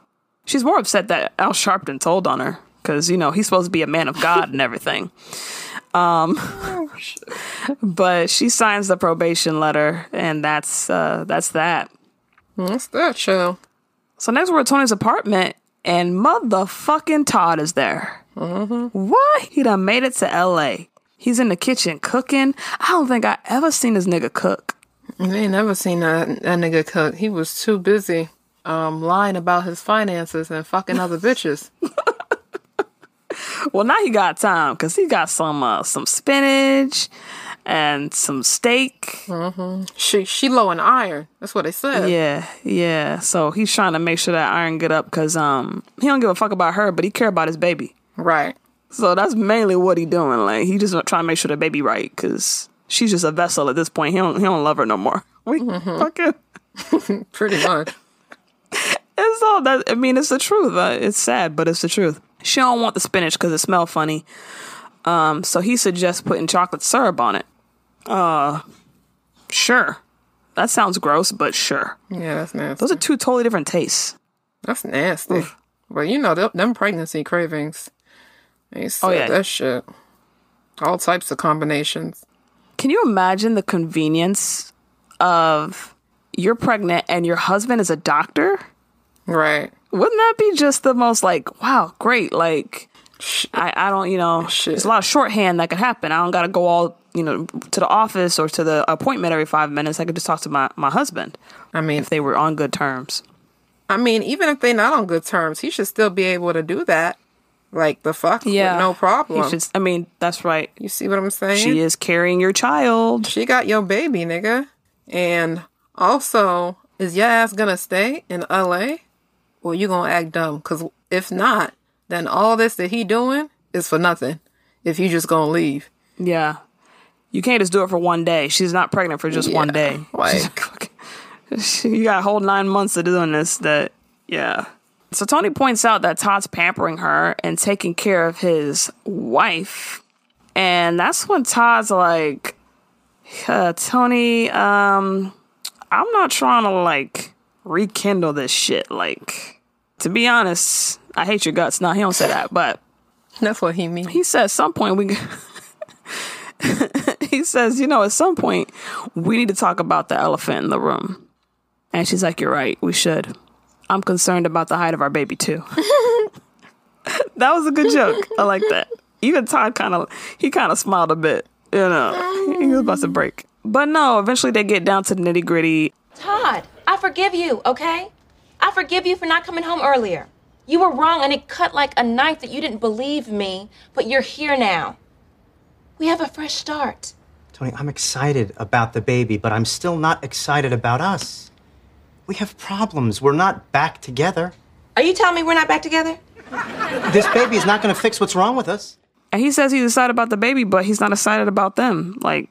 She's more upset that Al Sharpton told on her because, you know, he's supposed to be a man of God and everything. Um, but she signs the probation letter, and that's uh, that's that. what's that show? So next we're at Toni's apartment, and motherfucking Todd is there. What? He done made it to L.A. He's in the kitchen cooking. I don't think I ever seen this nigga cook. I ain't never seen that, that nigga cook. He was too busy um lying about his finances and fucking other bitches. Well, now he got time because he got some uh, some spinach and some steak. She she low in iron. That's what they said. Yeah, yeah. So he's trying to make sure that iron get up because um he don't give a fuck about her, but he care about his baby. Right. So that's mainly what he doing. Like he just trying to make sure the baby right because she's just a vessel at this point. He don't he don't love her no more. We fucking Pretty much. It's all that. I mean, it's the truth. Uh, it's sad, but it's the truth. She don't want the spinach because it smell funny. Um, so he suggests putting chocolate syrup on it. Uh, sure. That sounds gross, but sure. Yeah, that's nasty. Those are two totally different tastes. That's nasty. But you know, them, them pregnancy cravings. They Oh, yeah. that shit. All types of combinations. Can you imagine the convenience of you're pregnant and your husband is a doctor? Right. Wouldn't that be just the most like, wow, great? Like, I, I don't, you know, there's a lot of shorthand that could happen. I don't got to go all, you know, to the office or to the appointment every five minutes. I could just talk to my, my husband. I mean, if they were on good terms. I mean, even if they're not on good terms, he should still be able to do that. Like the fuck, Yeah. with no problem. He should, I mean, that's right. You see what I'm saying? She is carrying your child. She got your baby, nigga. And also, is your ass gonna stay in LA? Or you're gonna act dumb? Cause if not, then all this that he doing is for nothing. If you just gonna leave. Yeah. You can't just do it for one day. She's not pregnant for just one day. like- you got a whole nine months of doing this that yeah so toni points out that todd's pampering her and taking care of his wife and that's when todd's like uh, toni um i'm not trying to like rekindle this shit like to be honest i hate your guts. No he don't say that but That's what he means. he says at some point we he says you know at some point we need to talk about the elephant in the room. And she's like you're right we should. I'm concerned about the height of our baby too. That was a good joke. I like that. Even todd kind of he kind of smiled a bit you know. He was about to break. But no eventually they get down to the nitty gritty Todd, I forgive you, okay? I forgive you for not coming home earlier. You were wrong and it cut like a knife that you didn't believe me, but you're here now. We have a fresh start. Toni, I'm excited about the baby, but I'm still not excited about us. We have problems. We're not back together. Are you telling me we're not back together? This baby is not going to fix what's wrong with us. and he says he's excited about the baby but he's not excited about them like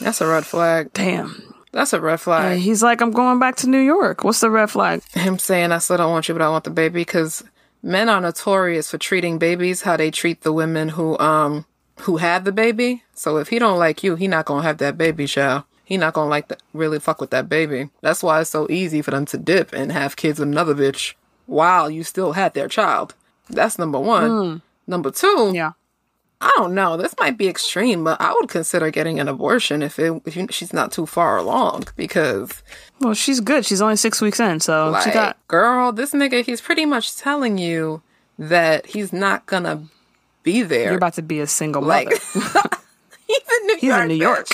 That's a red flag. damn That's a red flag. And he's like i'm going back to new york what's the red flag him saying I still don't want you, but I want the baby because men are notorious for treating babies how they treat the women who um who had the baby. So if he don't like you, he not gonna have that baby, child. He not gonna like that really fuck with that baby. That's why it's so easy for them to dip and have kids with another bitch while you still had their child. That's number one. Number two, yeah I don't know. This might be extreme, but I would consider getting an abortion if it if you, she's not too far along because well she's good she's only six weeks in so like, she got girl, this nigga, he's pretty much telling you that he's not gonna be there. You're about to be a single Like, mother. he's in New He's York. in New York.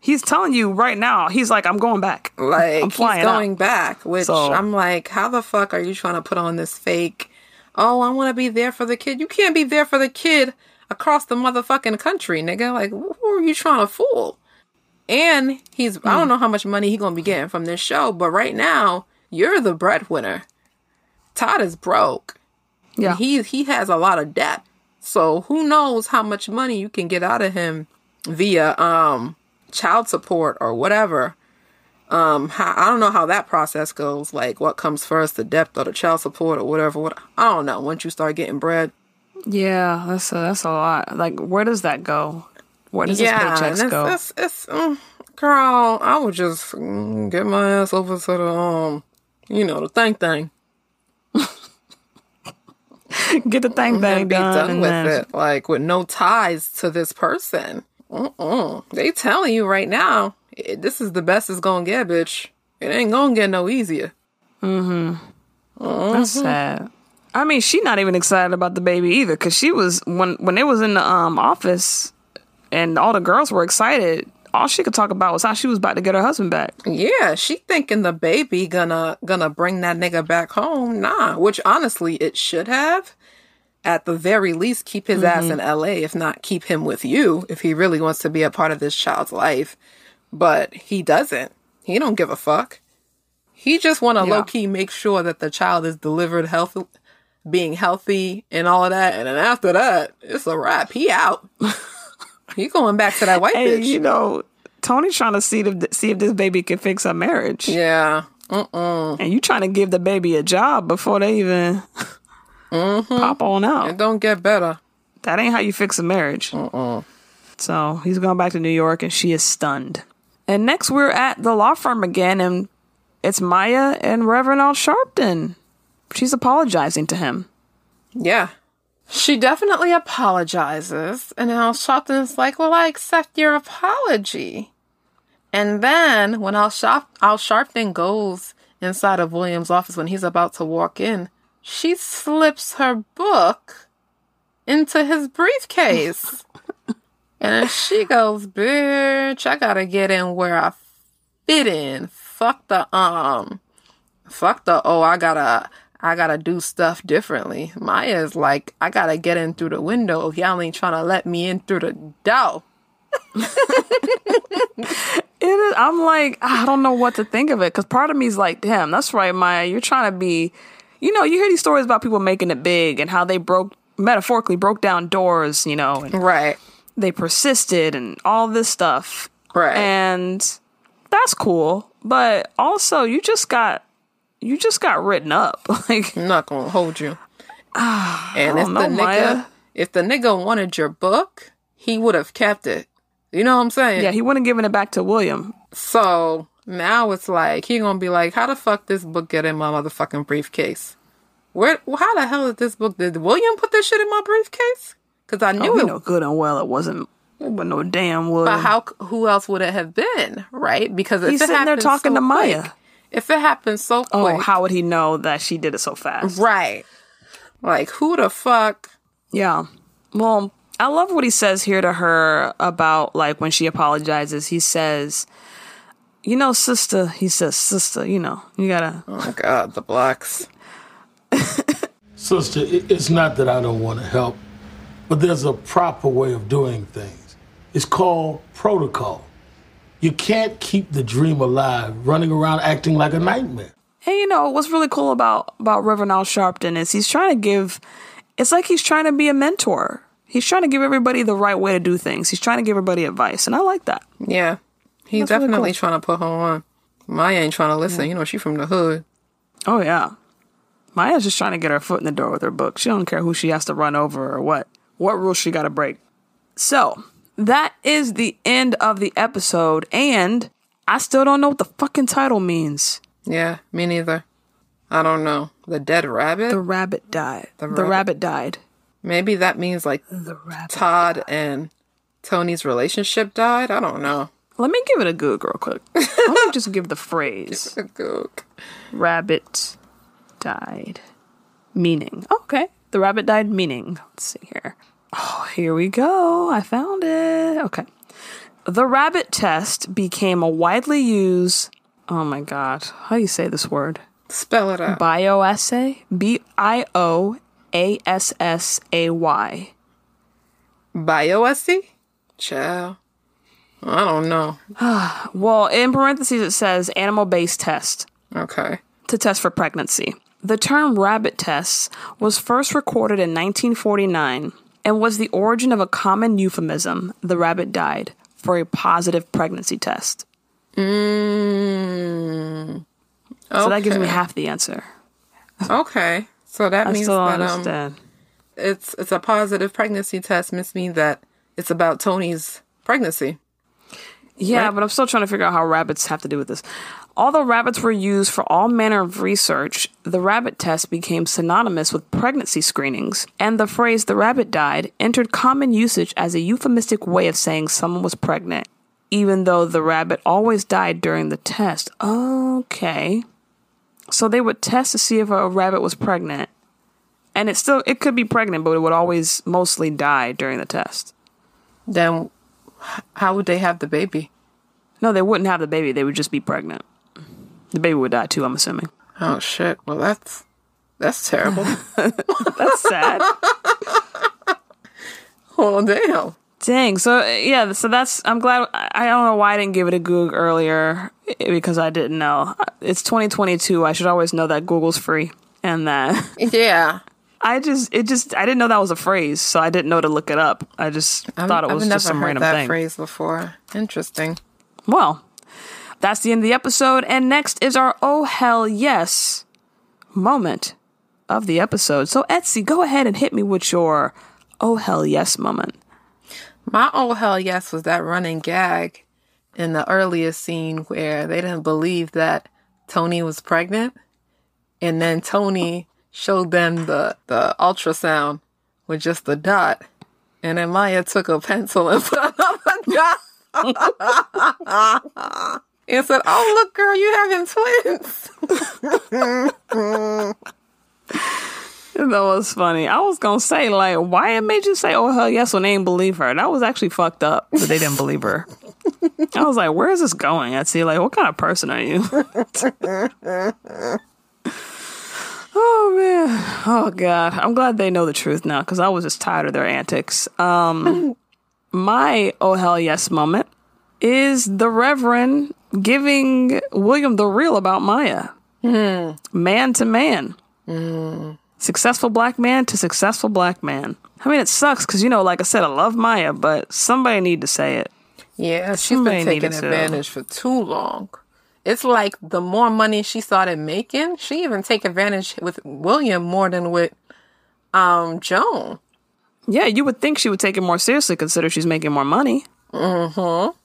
He's telling you right now. He's like, I'm going back. Like I'm flying he's going out. back, which So- I'm like, how the fuck are you trying to put on this fake? Oh, I want to be there for the kid. You can't be there for the kid across the motherfucking country, nigga. Like, who are you trying to fool? And he's, I Hmm. don't know how much money he gonna be getting from this show, but right now you're the breadwinner. Todd is broke. Yeah. he he has a lot of debt. So who knows how much money you can get out of him via um child support or whatever. Um, how, I don't know how that process goes. Like, what comes first, the debt or the child support or whatever? What I don't know. Once you start getting bread, Yeah, that's a, that's a lot. Like, where does that go? Where does yeah, his and paychecks it's, go? it's, it's mm, girl. I would just mm, get my ass over to the um, you know, the thing thing. Get the thing thing and be done, done with then- it, like with no ties to this person. Mm-mm. They telling you right now, eh, this is the best it's gonna get, bitch. It ain't gonna get no easier. Mm-hmm. That's Mhm. sad. I mean, she not even excited about the baby either, because she was when when it was in the um office, and all the girls were excited. All she could talk about was how she was about to get her husband back. Yeah, she thinking the baby gonna gonna bring that nigga back home. Nah, which honestly it should have. At the very least, keep his ass Mhm. in LA, if not keep him with you, if he really wants to be a part of this child's life. But he doesn't. He don't give a fuck. He just want to Yeah. low key make sure that the child is delivered healthy, being healthy, and all of that. And then after that, it's a wrap. He out. he going back to that white Hey, bitch. you know, Toni's trying to see if see if this baby can fix her marriage. Yeah. Mm-mm. And you trying to give the baby a job before they even mm-hmm. Mm-hmm. pop on out. It don't get better. That ain't how you fix a marriage. So he's going back to New York and she is stunned. And next we're at the law firm again and it's Maya and Reverend Al Sharpton. She's apologizing to him. Yeah. She definitely apologizes. And Al Sharpton's like, Well, I accept your apology. And then when Al, Sharp- Al Sharpton goes inside of William's office when he's about to walk in, she slips her book into his briefcase. and she goes, Bitch, I gotta get in where I fit in. Fuck the um fuck the oh I gotta I gotta do stuff differently. Maya's like, I gotta get in through the window if y'all ain't trying to let me in through the door. It is, I'm like, I don't know what to think of it because part of me is like, damn, that's right, Maya. You're trying to be, you know, you hear these stories about people making it big and how they broke, metaphorically, broke down doors, you know, and Right. they persisted and all this stuff. Right. And that's cool. But also, you just got, you just got written up. like, I'm not gonna hold you. and if don't the know, nigga Maya. if the nigga wanted your book, he would have kept it. You know what I'm saying? yeah, he wouldn't have given it back to William. So now it's like he gonna be like, how the fuck this book get in my motherfucking briefcase? Where? How the hell did this book? Did William put this shit in my briefcase? Because I oh, knew Oh, it. know good and well it wasn't, wasn't no damn William. But how? Who else would it have been? Right? Because He's it sitting there talking so to Maya. quick- if it happened so Oh, quick, how would he know that she did it so fast? right? Like who the fuck? Yeah. Well, I love what he says here to her about like when she apologizes. He says, "You know, sister." He says, "Sister, you know, you gotta." Oh my god, the blacks. Sister, it's not that I don't want to help, but there's a proper way of doing things. It's called protocol. You can't keep the dream alive running around acting like a nightmare. And you know what's really cool about about Reverend Al Sharpton is he's trying to give. It's like he's trying to be a mentor. He's trying to give everybody the right way to do things. He's trying to give everybody advice, and I like that. Yeah, he's That's really definitely cool. trying to put her on. Maya ain't trying to listen. You know, she from the hood. Oh yeah, Maya's just trying to get her foot in the door with her book. She don't care who she has to run over or what what rules she got to break. So that is the end of the episode, and I still don't know what the fucking title means. Yeah, me neither. I don't know. The dead rabbit? The rabbit died. The, rabbit- rabbit died. Maybe that means like Todd and Toni's relationship died. I don't know. Let me give it a Goog real quick. Let me just give the phrase A gook. rabbit died. Meaning. Okay. The rabbit died meaning. Let's see here. Oh, here we go. I found it. Okay. The rabbit test became a widely used. Oh my god. How do you say this word? Spell it out. Bioassay? B I O A S S A Y. Bioessay? Child. I don't know. Well, in parentheses, it says animal based test. Okay. to test for pregnancy. The term rabbit test was first recorded in 1949 and was the origin of a common euphemism, the rabbit died, for a positive pregnancy test. Mm. So that gives me half the answer. Okay. So that I means still don't um, understand. it's it's a positive pregnancy test must mean that it's about Toni's pregnancy. yeah, right? but I'm still trying to figure out how rabbits have to do with this. Although rabbits were used for all manner of research, the rabbit test became synonymous with pregnancy screenings, and the phrase the rabbit died entered common usage as a euphemistic way of saying someone was pregnant, even though the rabbit always died during the test. Okay. So they would test to see if a rabbit was pregnant. And it still it could be pregnant, but it would always mostly die during the test. Then how would they have the baby? No, they wouldn't have the baby, they would just be pregnant. The baby would die too, I'm assuming. Oh shit. Well that's that's terrible. That's sad. oh damn. Dang. So yeah. So that's. I'm glad. I don't know why I didn't give it a Goog earlier eh, because I didn't know. It's 2022. I should always know that Google's free and that. Yeah. I just. It just. I didn't know that was a phrase, so I didn't know to look it up. I just I've, thought it was I've just never some heard random that thing. phrase before. Interesting. Well, that's the end of the episode, and next is our oh hell yes moment of the episode. So Etsy, go ahead and hit me with your oh hell yes moment. My oh hell yes was that running gag in the earliest scene where they didn't believe that Toni was pregnant, and then Toni showed them the the ultrasound with just the dot, and then Maya took a pencil and put another dot and said, "Oh, look, girl, you having twins." That was funny. I was gonna say, like, why it made you say, "Oh hell yes" when they didn't believe her? That was actually fucked up that they didn't believe her. I was like, "Where is this going?" I'd see, like, what kind of person are you? oh man, oh god. I'm glad they know the truth now because I was just tired of their antics. Um, my oh hell yes moment is the Reverend giving William the real about Maya, man to man successful black man to successful black man. I mean, it sucks because you know, like I said, I love Maya, but somebody need to say it. Yeah, she's Somebody been taking needed to. advantage for too long. It's like the more money she started making, she even take advantage with William more than with um Joan. Yeah, you would think she would take it more seriously, consider she's making more money. Mm-hmm.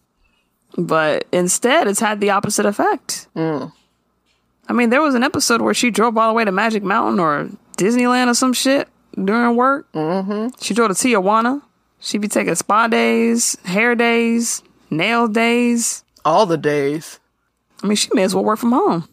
But instead, it's had the opposite effect. I mean, there was an episode where she drove all the way to Magic Mountain or Disneyland or some shit during work. Mm-hmm. She drove to Tijuana. She'd be taking spa days, hair days, nail days. All the days. I mean, she may as well work from home.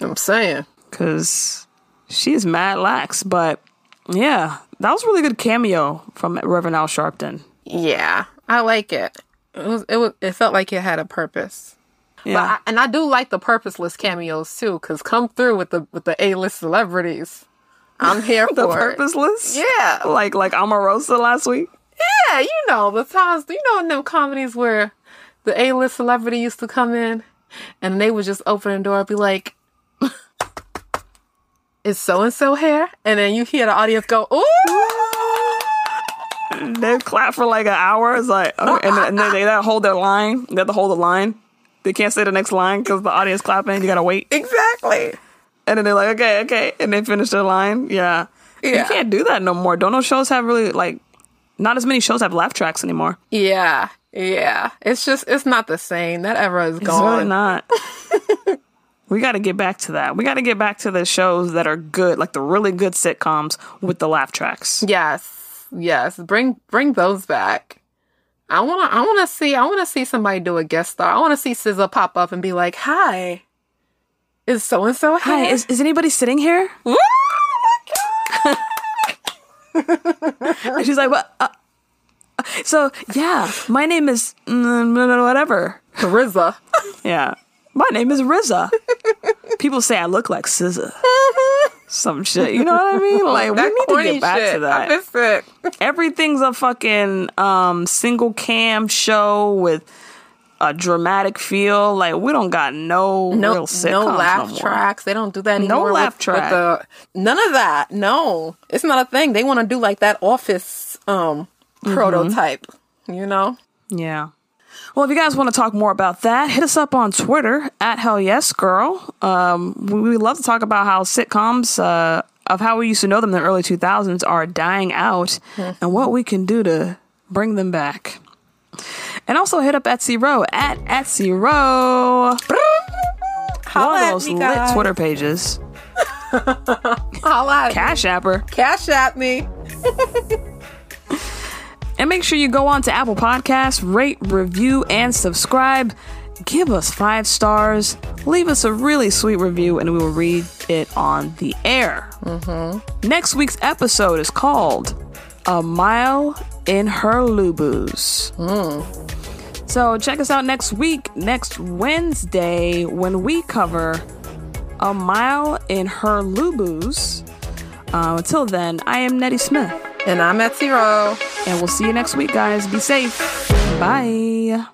I'm saying. Because she's mad lax. But yeah, that was a really good cameo from Reverend Al Sharpton. Yeah, I like it. It was it was it felt like it had a purpose. Yeah. But I, and I do like the purposeless cameos too, because come through with the with the A list celebrities. I'm here the for it. purposeless? Yeah. Like like Omarosa last week? Yeah, you know the times. You know in them comedies where the A list celebrity used to come in, and they would just open the door and be like, "Is so and so here?" And then you hear the audience go, "Ooh!" They clap for like an hour. It's like, okay, and, then, and then they gotta hold their line. They have to hold the line. They can't say the next line because the audience clapping. You gotta wait. Exactly. And then they're like, okay, okay, and they finish their line. Yeah. You can't do that no more. Don't no shows have really like, not as many shows have laugh tracks anymore. Yeah, yeah. It's just it's not the same. That era is It's gone. really not. we got to get back to that. We got to get back to the shows that are good, like the really good sitcoms with the laugh tracks. Yes, yes. Bring bring those back. I wanna I wanna see I wanna see somebody do a guest star. I wanna see SZA pop up and be like, "Hi, is so and so here?" Hi, is, is anybody sitting here? Woo! And she's like, what? Uh, uh, so, yeah, my name is mm, whatever. RZA. Yeah. My name is Riza. People say I look like SZA. Some shit. You know what I mean? Like, we need to get back shit. to that. I miss it. Everything's a fucking um, single cam show with a dramatic feel. Like, we don't got no, No, real sitcoms no laugh more. tracks. They don't do that anymore. No laugh with, track. With the, none of that. No, it's not a thing. They want to do like that office um Mm-hmm. prototype. You know. Yeah. Well, if you guys want to talk more about that, hit us up on Twitter at Hell Yes Girl. Um, we, love to talk about how sitcoms uh, of how we used to know them in the early 2000s are dying out and what we can do to bring them back. And also hit up Etsy Row at Etsy Row. One of those lit guys. Twitter pages. Holla Cash Apper. Cash at me. And make sure you go on to Apple Podcasts, rate, review, and subscribe. Give us five stars. Leave us a really sweet review, and we will read it on the air. Next week's episode is called A Mile in Her Lubus. So check us out next week, next Wednesday, when we cover A Mile in Her Lubus. Uh, until then, I am Nettie Smith. And I'm Etsy Row. And we'll see you next week, guys. Be safe. Bye.